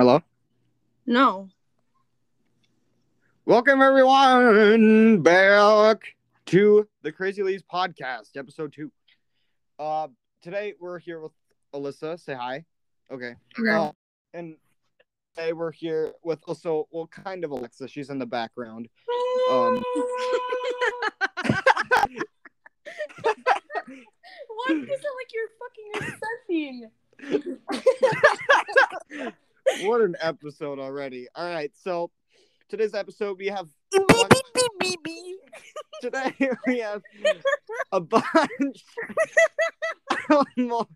Hello. No. Welcome everyone back to the Crazy Leaves podcast, episode two. Uh, today we're here with Alyssa. Say hi. Okay. Uh, and today we're here with also well, kind of Alexa. She's in the background. Um, Why does it like you're fucking obsessing? what an episode already. All right, so today's episode we have today we have a bunch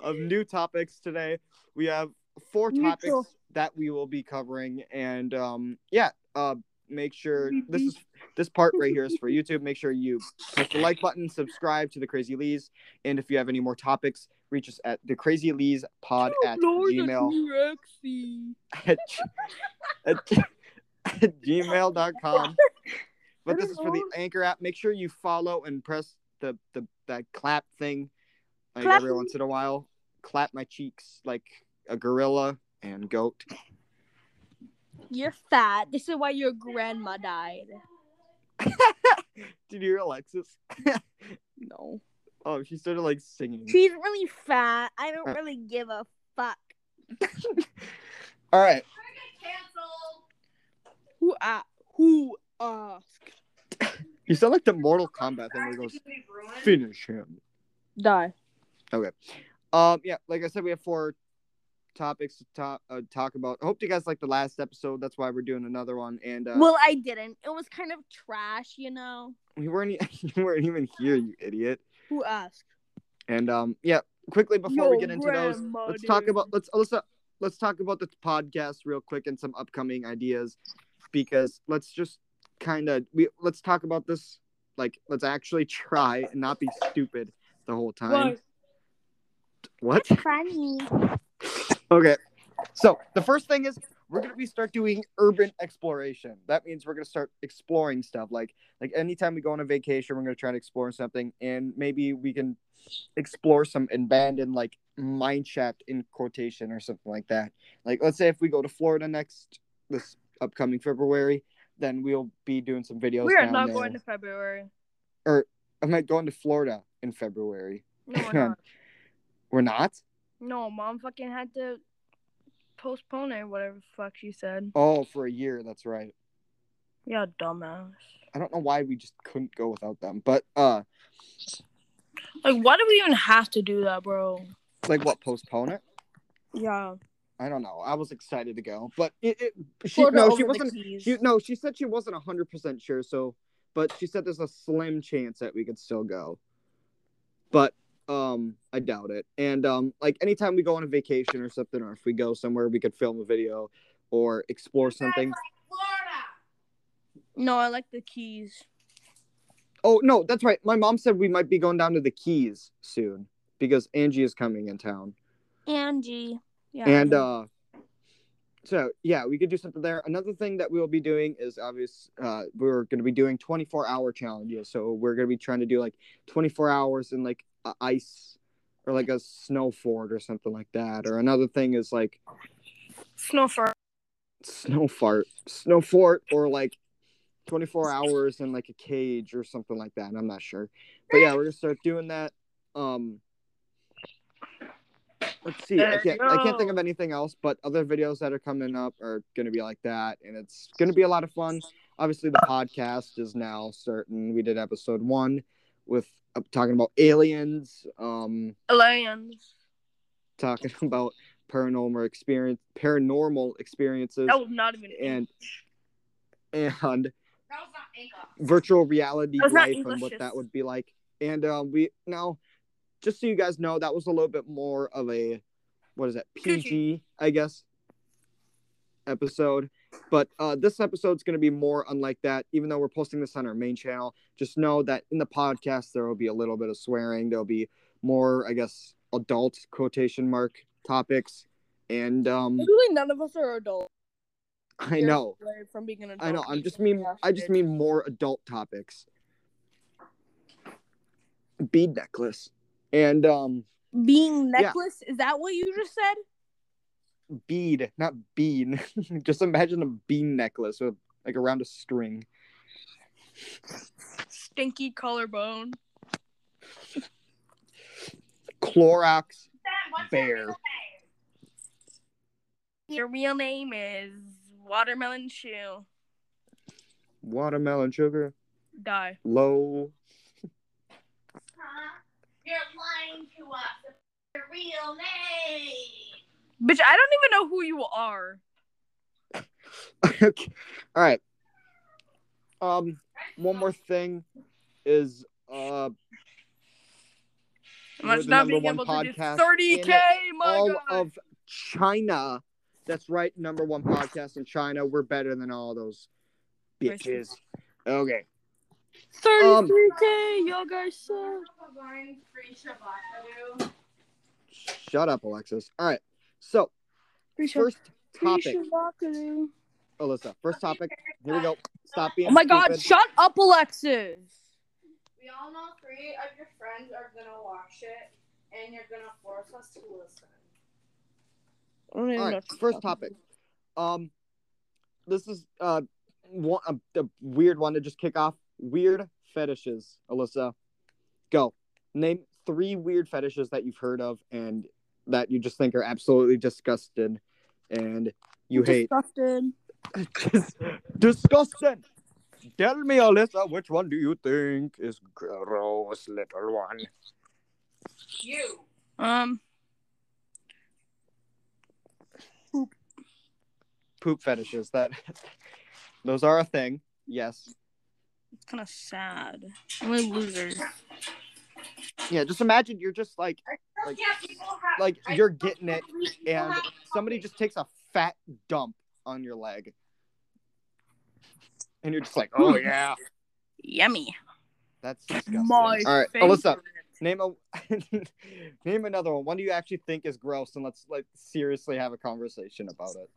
of, new topics today. We have four topics that we will be covering, and um, yeah, uh, make sure this is this part right here is for YouTube. Make sure you press the like button, subscribe to the Crazy Lees, and if you have any more topics, reach us at the Crazy Lees Pod at Gmail at, at, at gmail.com. But this is for the Anchor app. Make sure you follow and press the, the that clap thing like Clap. every once in a while. Clap my cheeks like a gorilla and goat. You're fat. This is why your grandma died. Did you hear Alexis? No. Oh, she started like singing. She's really fat. I don't Uh. really give a fuck. All right. Who uh who asked? You sound like the Mortal Kombat thing where he goes, finish him. Die. Okay. Um, yeah, like I said, we have four topics to talk uh, talk about. I hope you guys liked the last episode. That's why we're doing another one. And uh, Well, I didn't. It was kind of trash, you know. we weren't you weren't even here, you idiot. Who asked? And um, yeah, quickly before we get into those, let's talk about let's Alyssa, let's talk about the podcast real quick and some upcoming ideas, because let's just kind of we let's talk about this. Like, let's actually try and not be stupid the whole time. What? Funny. Okay. So the first thing is we're gonna be start doing urban exploration. That means we're gonna start exploring stuff. Like like anytime we go on a vacation, we're gonna try to explore something, and maybe we can explore some abandoned like mine shaft in quotation or something like that. Like let's say if we go to Florida next this upcoming February, then we'll be doing some videos. We are not there. going to February. Or am I might going to Florida in February. No, we're not. We're not. No, mom fucking had to postpone it, whatever the fuck she said. Oh, for a year. That's right. Yeah, dumbass. I don't know why we just couldn't go without them. But uh Like, why do we even have to do that, bro? like what postpone it? Yeah. I don't know. I was excited to go, but it, it she Florida no, she wasn't she no, she said she wasn't 100% sure, so but she said there's a slim chance that we could still go. But um I doubt it. And um like anytime we go on a vacation or something or if we go somewhere we could film a video or explore something. No, I like the Keys. Oh, no, that's right. My mom said we might be going down to the Keys soon because Angie is coming in town. Angie. Yeah. and uh so yeah we could do something there another thing that we'll be doing is obvious uh we're going to be doing 24 hour challenges so we're going to be trying to do like 24 hours in like a ice or like a snow fort or something like that. Or another thing is like Snowfur. snow fart. Snow fort or like 24 hours in like a cage or something like that. I'm not sure. But yeah we're gonna start doing that. Um let's see. I can't, I can't think of anything else but other videos that are coming up are gonna be like that and it's gonna be a lot of fun. Obviously the podcast is now certain we did episode one with uh, talking about aliens um Aliens. talking about paranormal experience paranormal experiences That was not even. and and virtual reality That was not life and what that would be like. And um, we now, just so you guys know, that was a little bit more of a what is that PG, I guess, episode. But uh, this episode's going to be more unlike that. Even though we're posting this on our main channel, just know that in the podcast there will be a little bit of swearing. There'll be more, I guess, adult quotation mark topics. And um, Literally, none of us are adults. I know. From being an adult. I know. I'm just mean. I just mean more adult topics. Bead necklace, and um, being Yeah. necklace. Is that what you just said? Bead, not bean. Just imagine a bean necklace with like around a string. Stinky collarbone. Clorox Dad, Bear. your real name? Your real name is Watermelon Shoe. watermelon sugar Die. low. Huh? You're lying to us. Your real name. Bitch, I don't even know who you are. okay. All right. Um, one more thing is uh we're not number being one able to do podcast 30k, in my all god. of China. That's right, number one podcast in China. We're better than all those bitches. Okay. 33k, y'all guys suck. Buying free Shabbat Shut up, Alexis. All right. So, first topic, Alyssa. First topic. Here we go. Stop being Oh my god, shut up, Alexis. We all know three of your friends are gonna watch it, and you're gonna force us to listen. I don't even All know right, what to first topic. Um, this is uh one a, a weird one to just kick off. Weird fetishes, Alyssa. Go. Name three weird fetishes that you've heard of and that you just think are absolutely disgusted and you hate. Disgusted. Just disgusting. Tell me, Alyssa, which one do you think is gross, little one? You. Um, Poop fetishes. That those are a thing. Yes. it's kind of sad. Only losers. Yeah. Just imagine you're just like Like- have, like you're getting it and somebody just takes a fat dump on your leg. And you're just like, oh yeah, Yummy. that's disgusting. My All right, favorite. Alyssa, name a name another one. One do you actually think is gross, and let's like seriously have a conversation about it.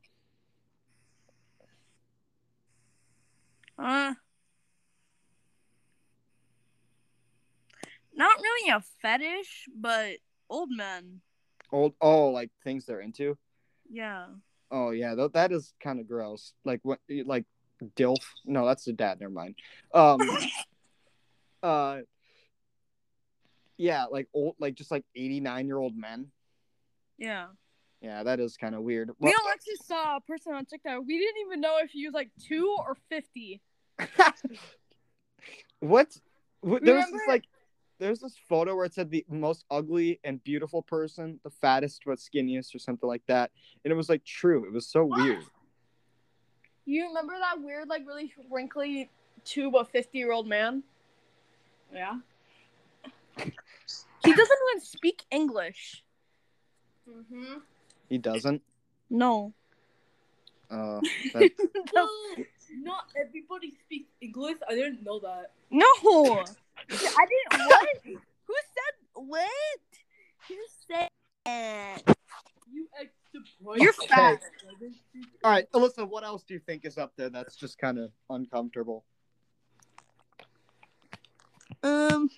Uh, not really a fetish, but old men. Old, oh, like things they're into. Yeah. Oh yeah, th- that is kind of gross. Like what, like dilf? No, that's the dad. Never mind. Um, uh, yeah, like old, like just like eighty nine year old men. Yeah. Yeah, that is kind of weird. We Well, Alexis saw a person on TikTok. We didn't even know if he was like two or fifty. what? what there was this like, there's this photo where it said the most ugly and beautiful person, the fattest but skinniest, or something like that, and it was like true. It was so weird. You remember that weird, like really wrinkly tube of fifty year old man? Yeah. He doesn't even speak English. Mm-hmm. He doesn't. No. Uh, that, Not everybody speaks English. I didn't know that. No. I didn't. What? Who said what? Who said? You extra You're Okay. fat. all right, Alyssa. What else do you think is up there that's just kind of uncomfortable? Um.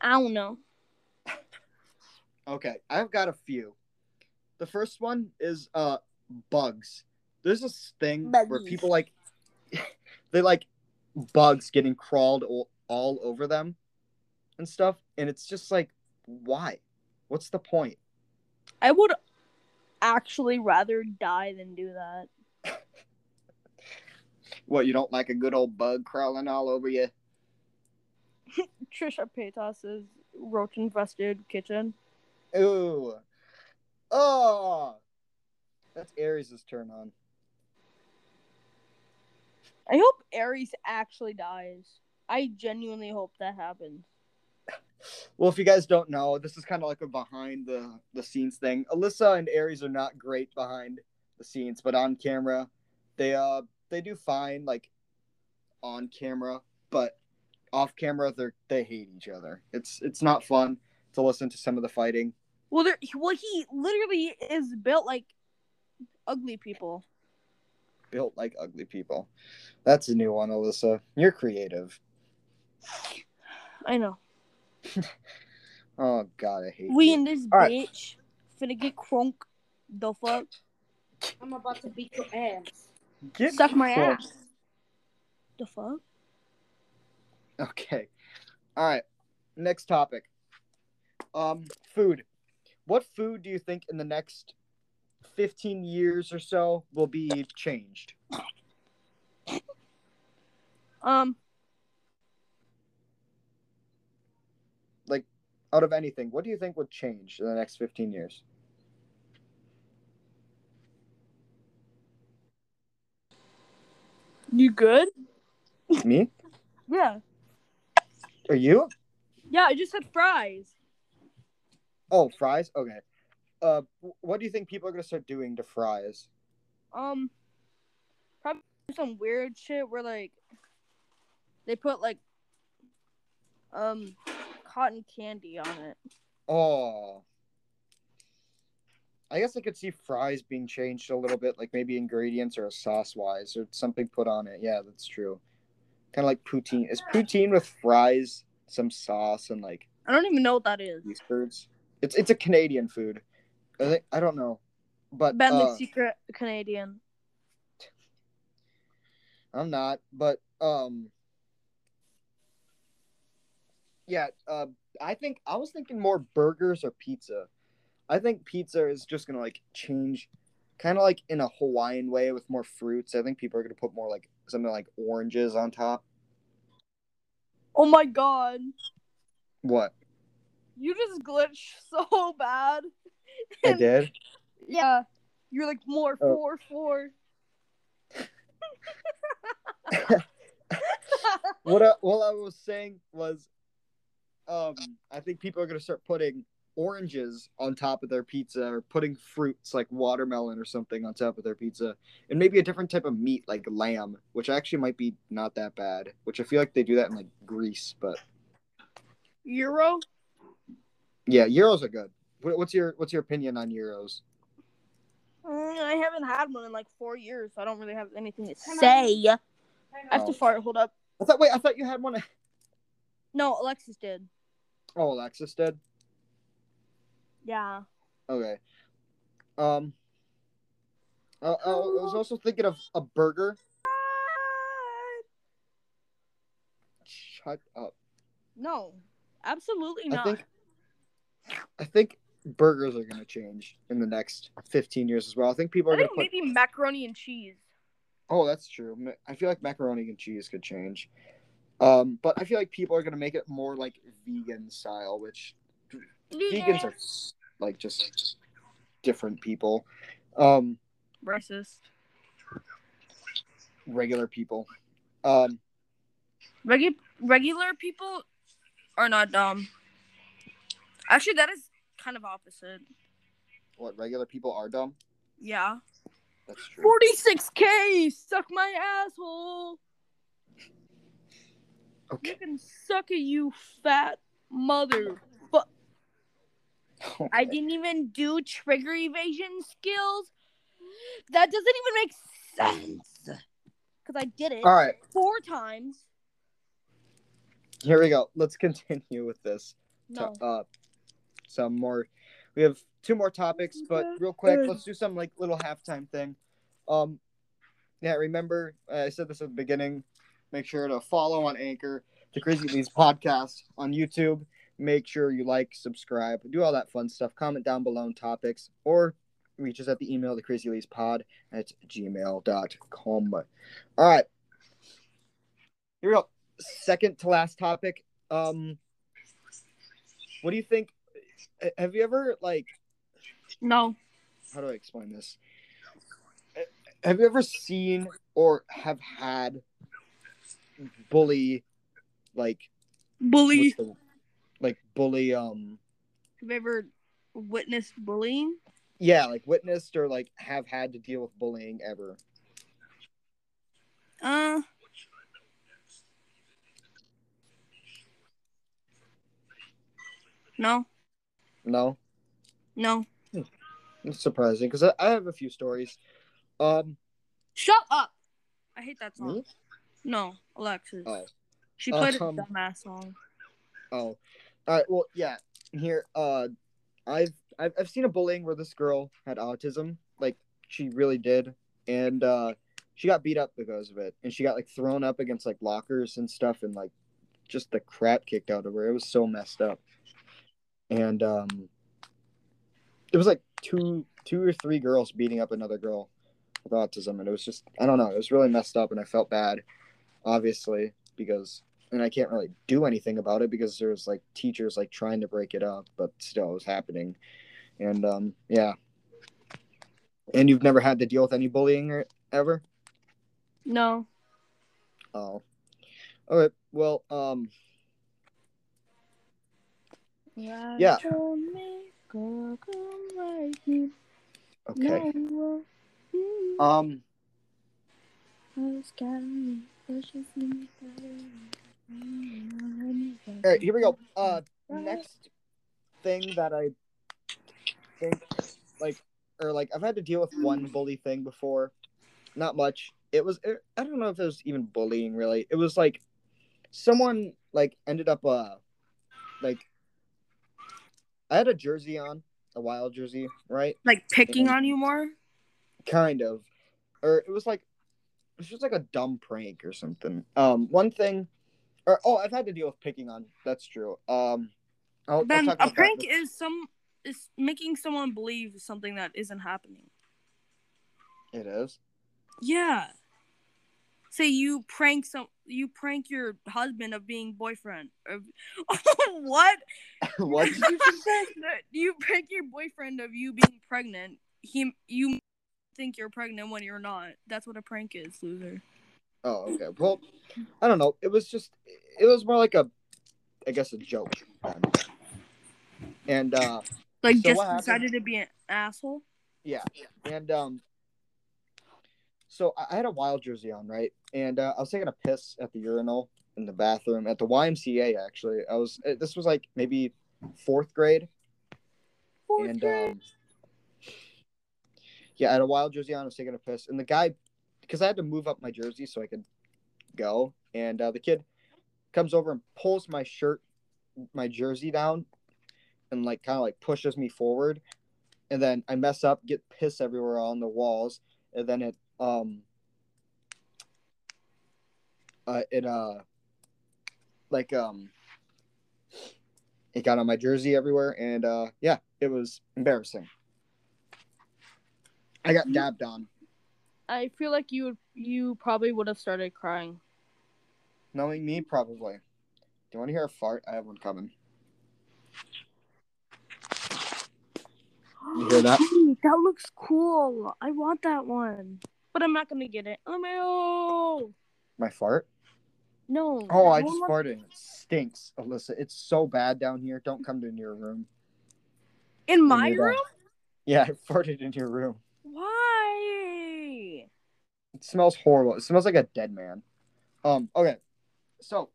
I don't know. Okay, I've got a few. The first one is uh bugs. There's this thing where people like they like bugs getting crawled all, all over them and stuff, and it's just like why? What's the point? I would actually rather die than do that. What you don't like a good old bug crawling all over you? Trisha Paytas's roach infested kitchen. Ooh, oh, that's Aries' turn on. I hope Aries actually dies. I genuinely hope that happens. Well, if you guys don't know, this is kind of like a behind the the scenes thing. Alyssa and Aries are not great behind the scenes, but on camera, they uh they do fine like on camera, but off camera they they hate each other. It's it's not fun to listen to some of the fighting. Well, there. Well, he literally is built like ugly people. Built like ugly people. That's a new one, Alyssa. You're creative. I know. Oh God, I hate We you. in this All right. bitch finna get crunk. The fuck? I'm about to beat your ass. Get Suck my crunk. ass. The fuck? Okay. All right. Next topic. Um, food. What food do you think in the next 15 years or so will be changed? Um, like Out of anything, what do you think would change in the next 15 years? you good? Me? Yeah. Are you? Yeah, I just said fries. Oh, fries? Okay. Uh, what do you think people are going to start doing to fries? Um, probably some weird shit where like they put like um cotton candy on it. Oh. I guess I could see fries being changed a little bit, like maybe ingredients or a sauce wise or something put on it. Yeah, that's true. Kind of like poutine. Is poutine with fries, some sauce, and like I don't even know what that is. these birds? It's it's a Canadian food. I think I don't know, but Ben uh, the secret Canadian. I'm not. But um, yeah. Uh, I think I was thinking more burgers or pizza. I think pizza is just gonna like change, kind of like in a Hawaiian way with more fruits. I think people are gonna put more like something like oranges on top. Oh my god, What you just glitched so bad. I did? Yeah, you're like more Oh. four four. what I, what I was saying was, um, I think people are gonna start putting oranges on top of their pizza, or putting fruits like watermelon or something on top of their pizza, and maybe a different type of meat like lamb, which actually might be not that bad. Which I feel like they do that in like Greece, but Euro. yeah, euros are good. What- What's your what's your opinion on euros? Mm, I haven't had one in like four years, so I don't really have anything to Can I- say. I have Oh. to fart. Hold up. I thought wait, I thought you had one. No, Alexis did. Oh, Alexis did. Yeah. Okay. Um. I, I I was also thinking of a burger. Shut up. No, absolutely not. I not. think I think burgers are gonna change in the next fifteen years as well. I think people are gonna put. maybe macaroni and cheese. Oh, that's true. I feel like macaroni and cheese could change. Um, but I feel like people are gonna make it more like vegan style, which vegans are like just different people. Um, racist. regular people. Um, Regu- regular people are not dumb. Actually, that is kind of opposite. what regular people are dumb. Yeah. That's true. 46k! Suck my asshole! You Okay. can suck it, you fat mother. But I didn't even do trigger evasion skills. That doesn't even make sense. Because I did it All right. four times. Here we go. Let's continue with this. No. To- uh, some more. We have two more topics, but real quick, let's do some like little halftime thing. Um, yeah, remember uh, I said this at the beginning. Make sure to follow on Anchor, the Crazy Leads podcast on YouTube. Make sure you like, subscribe, do all that fun stuff. Comment down below on topics, or reach us at the email the Crazy Leads pod at gmail.com. All right, here we go. Second to last topic. Um, what do you think? Have you ever like No. how do I explain this? Have you ever seen or have had bully like Bully. the- like bully um Have you ever witnessed bullying? yeah like witnessed or like have had to deal with bullying ever? Uh. No. No, No. it's surprising because I, I have a few stories. Um, Shut up. I hate that song. me? No, Alexis. Oh, She played Um, a dumbass song. Oh, all right. Well, yeah. Here, uh, I've I've I've seen a bullying where this girl had autism, like she really did, and uh, she got beat up because of it, and she got like thrown up against like lockers and stuff, and like just the crap kicked out of her. It was so messed up, and um, it was like two two or three girls beating up another girl with autism, and it was just I don't know, it was really messed up, and I felt bad, obviously because and I can't really do anything about it because there's like teachers like trying to break it up, but still it was happening. And um yeah. And you've never had to deal with any bullying or, ever? No. Oh. All right. Well, um Yeah. okay. Um all right, here we go. Uh next thing that I think like or like I've had to deal with one bully thing before. Not much. It was it, I don't know if it was even bullying really. It was like someone like ended up uh like I had a jersey on, a wild jersey, right? Like picking And- on you more? Kind of. Or it was like it was just like a dumb prank or something. Um one thing or oh, I've had to deal with picking on. That's true. Um I'll, I'll Then talk a about that prank in is some is making someone believe something that isn't happening. It is. Yeah. Say you prank some you prank your husband of being boyfriend. Of, what? what did you just say? you prank your boyfriend of you being pregnant. He you think you're pregnant when you're not. That's what a prank is, loser. Oh, okay. Well, I don't know. It was just, it was more like a, I guess, a joke. And uh, Like So just decided to be an asshole. yeah, and um, so I had a wild jersey on, right? And uh, I was taking a piss at the urinal in the bathroom at the YMCA. Actually, I was. uh, This was like maybe fourth grade, and um, yeah, I had a wild jersey on. I was taking a piss, and the guy, because I had to move up my jersey so I could go, and uh, the kid comes over and pulls my shirt, my jersey down, and like kind of like pushes me forward, and then I mess up, get piss everywhere on the walls, and then it um, uh, it uh, like um. It got on my jersey everywhere, and uh, yeah, it was embarrassing. I got dabbed on. I feel like you would you probably would have started crying. Knowing me, probably. Do you want to hear a fart? I have one coming. You hear that? That looks cool. I want that one. But I'm not gonna get it. Oh no. My fart? No. Oh, I just farted. It stinks, Alyssa. It's so bad down here. Don't come to your room. In my room? Yeah, I farted in your room. Why? It smells horrible. It smells like a dead man. Um, okay. So,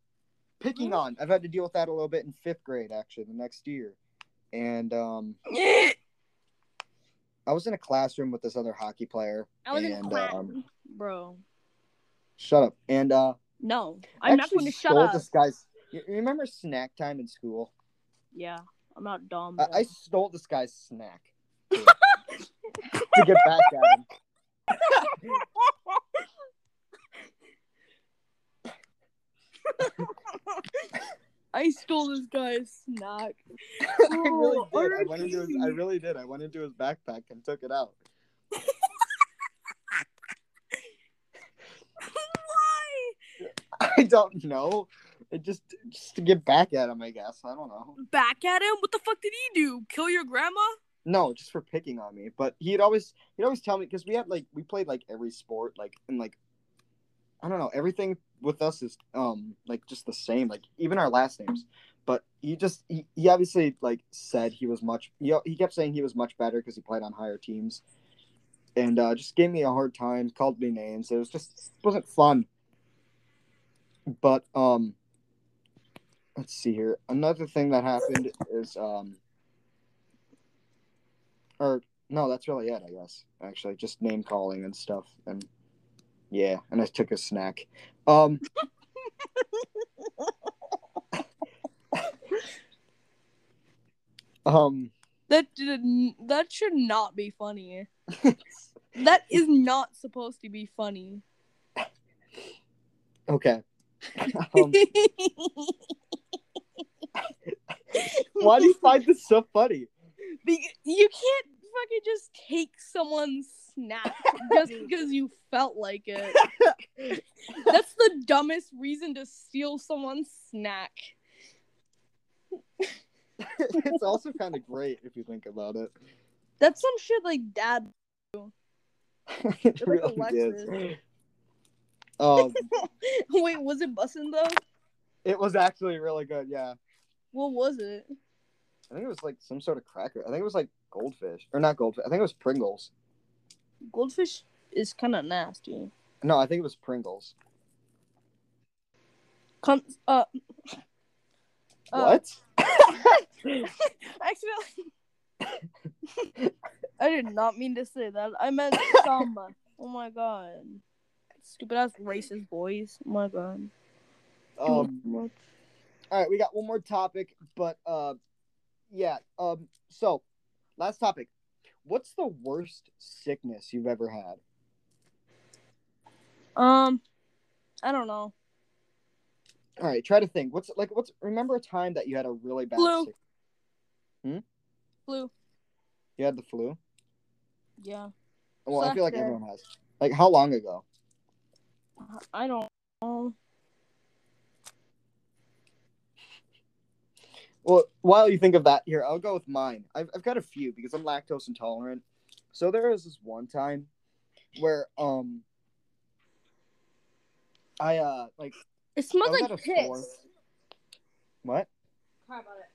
picking on. I've had to deal with that a little bit in fifth grade, actually, the next year. And um, I was in a classroom with this other hockey player. I was in and, class, um, bro. Shut up. And uh, No, I'm not going to shut stole up. this guy's. You remember snack time in school? Yeah, I'm not dumb. I. I stole this guy's snack to, to get back at him. I stole this guy's snack. I really Oh, did. I went into his. I really did. I went into his backpack and took it out. Why? I don't know. It just just to get back at him, I guess. I don't know. Back at him? What the fuck did he do? Kill your grandma? No, just for picking on me. But he'd always he'd always tell me because we had like we played like every sport like and like I don't know everything with us is um like just the same like even our last names. But he just he, he obviously like said he was much he, he kept saying he was much better because he played on higher teams, and uh, just gave me a hard time, called me names. It was just it wasn't fun. But um, let's see here. Another thing that happened is um or no, that's really it, I guess. Actually, just name calling and stuff, and yeah, and I took a snack. Um, Um, That did that should not be funny. that is not supposed to be funny. okay. Um, why do you find this so funny? You can't fucking just take someone's snack just because you felt like it. That's the dumbest reason to steal someone's snack. it's also kind of great if you think about it. That's some shit like dad. it like really is. Alexis. Um, Wait, was it bussin' though? it was actually really good. Yeah, What was it? I think it was like some sort of cracker. I think it was like goldfish or not goldfish. I think it was Pringles. Goldfish is kind of nasty. No, I think it was Pringles. Con- uh, uh, what? accidentally. I did not mean to say that. I meant samba. Oh my god. Stupid ass racist boys. Oh my god. Um, all right, we got one more topic, but uh, yeah. Um, so last topic. What's the worst sickness you've ever had? Um, I don't know. All right, try to think. What's like? What's remember a time that you had a really bad? Flu. Sick, Flu. you had the flu. Yeah. Well, I feel like everyone has. Like how long ago? I don't know. Well, while you think of that, here I'll go with mine. I've I've got a few because I'm lactose intolerant. So there was this one time where um I uh like It smells like at piss. store. what? Cry about it.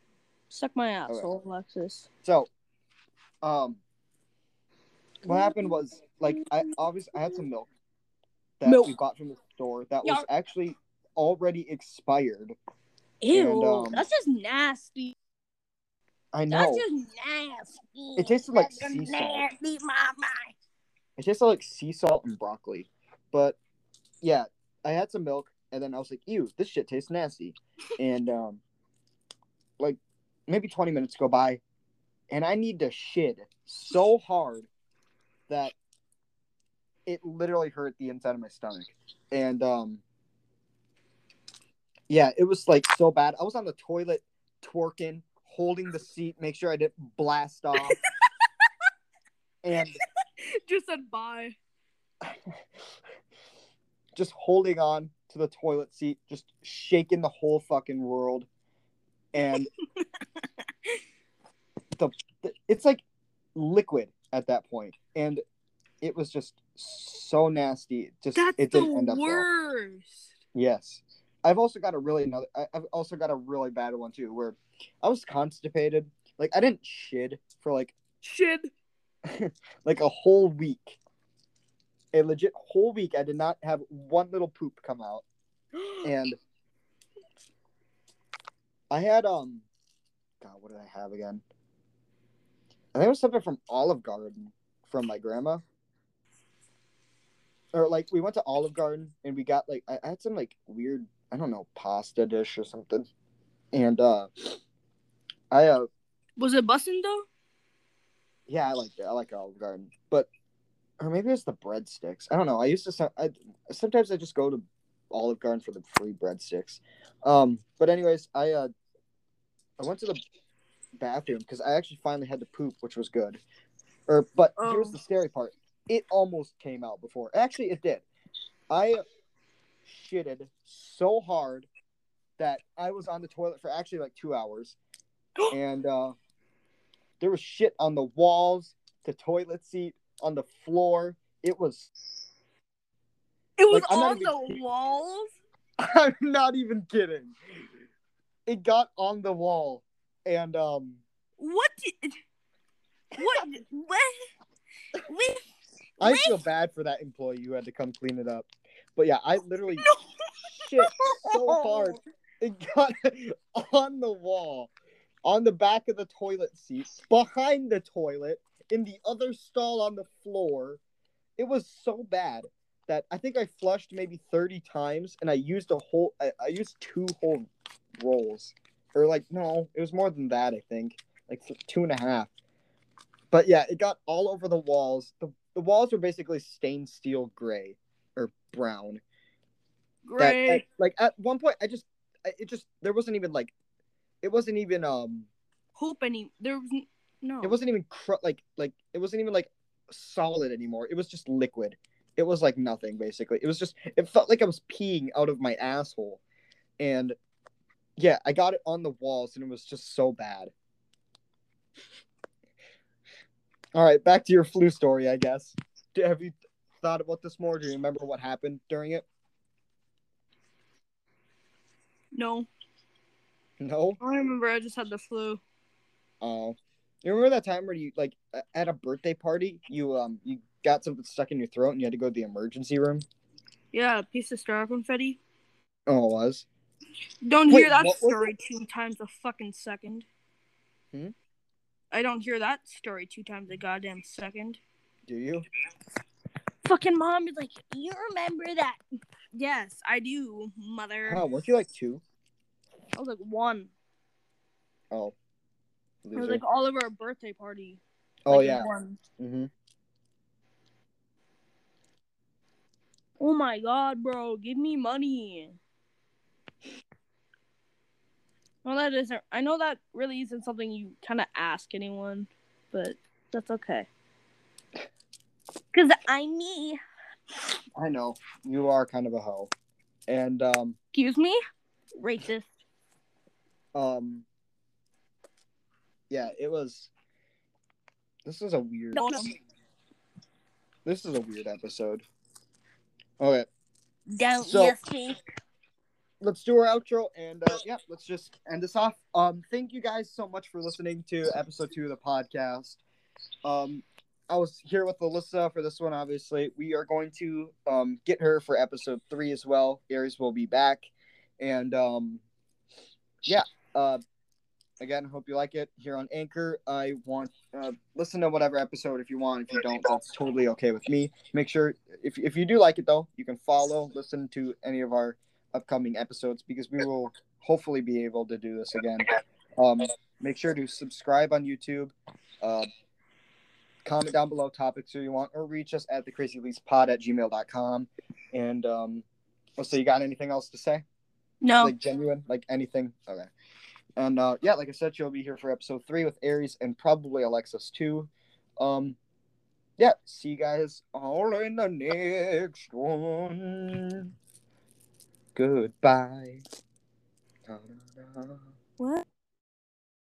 Suck my asshole, Alexis. So um what happened was like I obviously I had some milk that Milk. we bought from the store that was actually already expired. Ew, And, um, that's just nasty. I know. That's just nasty. It tasted like That's sea salt. nasty, mama. It tasted like sea salt and broccoli. But yeah, I had some milk and then I was like, ew, this shit tastes nasty. and um like maybe 20 minutes go by and I need to shit so hard that it literally hurt the inside of my stomach. And um yeah, it was like so bad. I was on the toilet twerking, holding the seat, make sure I didn't blast off. and Just said bye. just holding on to the toilet seat, just shaking the whole fucking world. And the, the it's like liquid at that point, and it was just so nasty. It Just That's it the didn't end up well. worst. Yes, I've also got a really another. I- I've also got a really bad one too, where I was constipated. Like I didn't shit for like Shit. like a whole week. A legit whole week. I did not have one little poop come out. and I had um, God, what did I have again? I think it was something from Olive Garden from my grandma. Or like we went to Olive Garden and we got like I had some like weird I don't know pasta dish or something, and uh, I uh Was it bussin' though? yeah I like it. I like Olive Garden, but or maybe it's the breadsticks. I don't know. I used to I sometimes I just go to Olive Garden for the free breadsticks. Um, but anyways, I uh, I went to the bathroom because I actually finally had to poop, which was good. Or, but here's Oh. the scary part: it almost came out before. Actually, it did. I shitted so hard that I was on the toilet for actually like two hours, and uh, there was shit on the walls, the toilet seat, on the floor. It was. It was Like, on the kidding. walls. I'm not even kidding. It got on the wall, and um, What? Did... What? what? What? I feel bad for that employee who had to come clean it up. But yeah, I literally No. shit so hard. It got on the wall, on the back of the toilet seat, behind the toilet, in the other stall on the floor. It was so bad that I think I flushed maybe 30 times and I used a whole I, I used two whole rolls. Or like no, it was more than that, I think. like two and a half. But yeah, it got all over the walls. The the walls were basically stained steel gray or brown. Great. at- like at one point, I just I- it just there wasn't even like it wasn't even um Hope any there was no. it wasn't even cr- like like it wasn't even like solid anymore. It was just liquid. It was like nothing basically. It was just it felt like I was peeing out of my asshole. And yeah, I got it on the walls and it was just so bad. All right, back to your flu story, I guess. Have you thought about this more? Do you remember what happened during it? no. No. I remember I just had the flu. Oh, you remember that time where you like at a birthday party, you um you got something stuck in your throat and you had to go to the emergency room? Yeah, a piece of star confetti. Oh, it was. Don't Wait, hear that story two times a fucking second. Hmm? I don't hear that story two times a goddamn second. Do you? Fucking mom is like, you remember that? Yes, I do, mother. Oh, weren't you like two? I was like one. Oh, It was loser. like all over a birthday party. oh Like, yeah. Mm-hmm. Oh my god, bro, give me money. Well, that isn't. I know that really isn't something you kind of ask anyone, but that's okay. Cause I'm me. I know you are kind of a hoe, and um Excuse me, racist. um yeah, it was. This is a weird. No, no. This is a weird episode. Okay, Don't So- you let's do our outro and uh, yeah, let's just end this off. Um, thank you guys so much for listening to episode two of the podcast. Um, I was here with Alyssa for this one. Obviously, we are going to um get her for episode three as well. Aries will be back, and um, yeah. Uh, again, hope you like it here on Anchor. I want uh, listen to whatever episode if you want. If you don't, that's totally okay with me. Make sure if if you do like it though, you can follow, listen to any of our upcoming episodes because we will hopefully be able to do this again. Um, make sure to subscribe on YouTube. Uh, comment down below topics you want, or reach us at the crazy pod at gmail.com. And um, let's you got anything else to say? No. Like genuine, like anything? Okay. And uh, yeah, like I said, she'll be here for episode three with Aries and probably Alexis too. Um, yeah, see you guys all in the next one. Goodbye. What?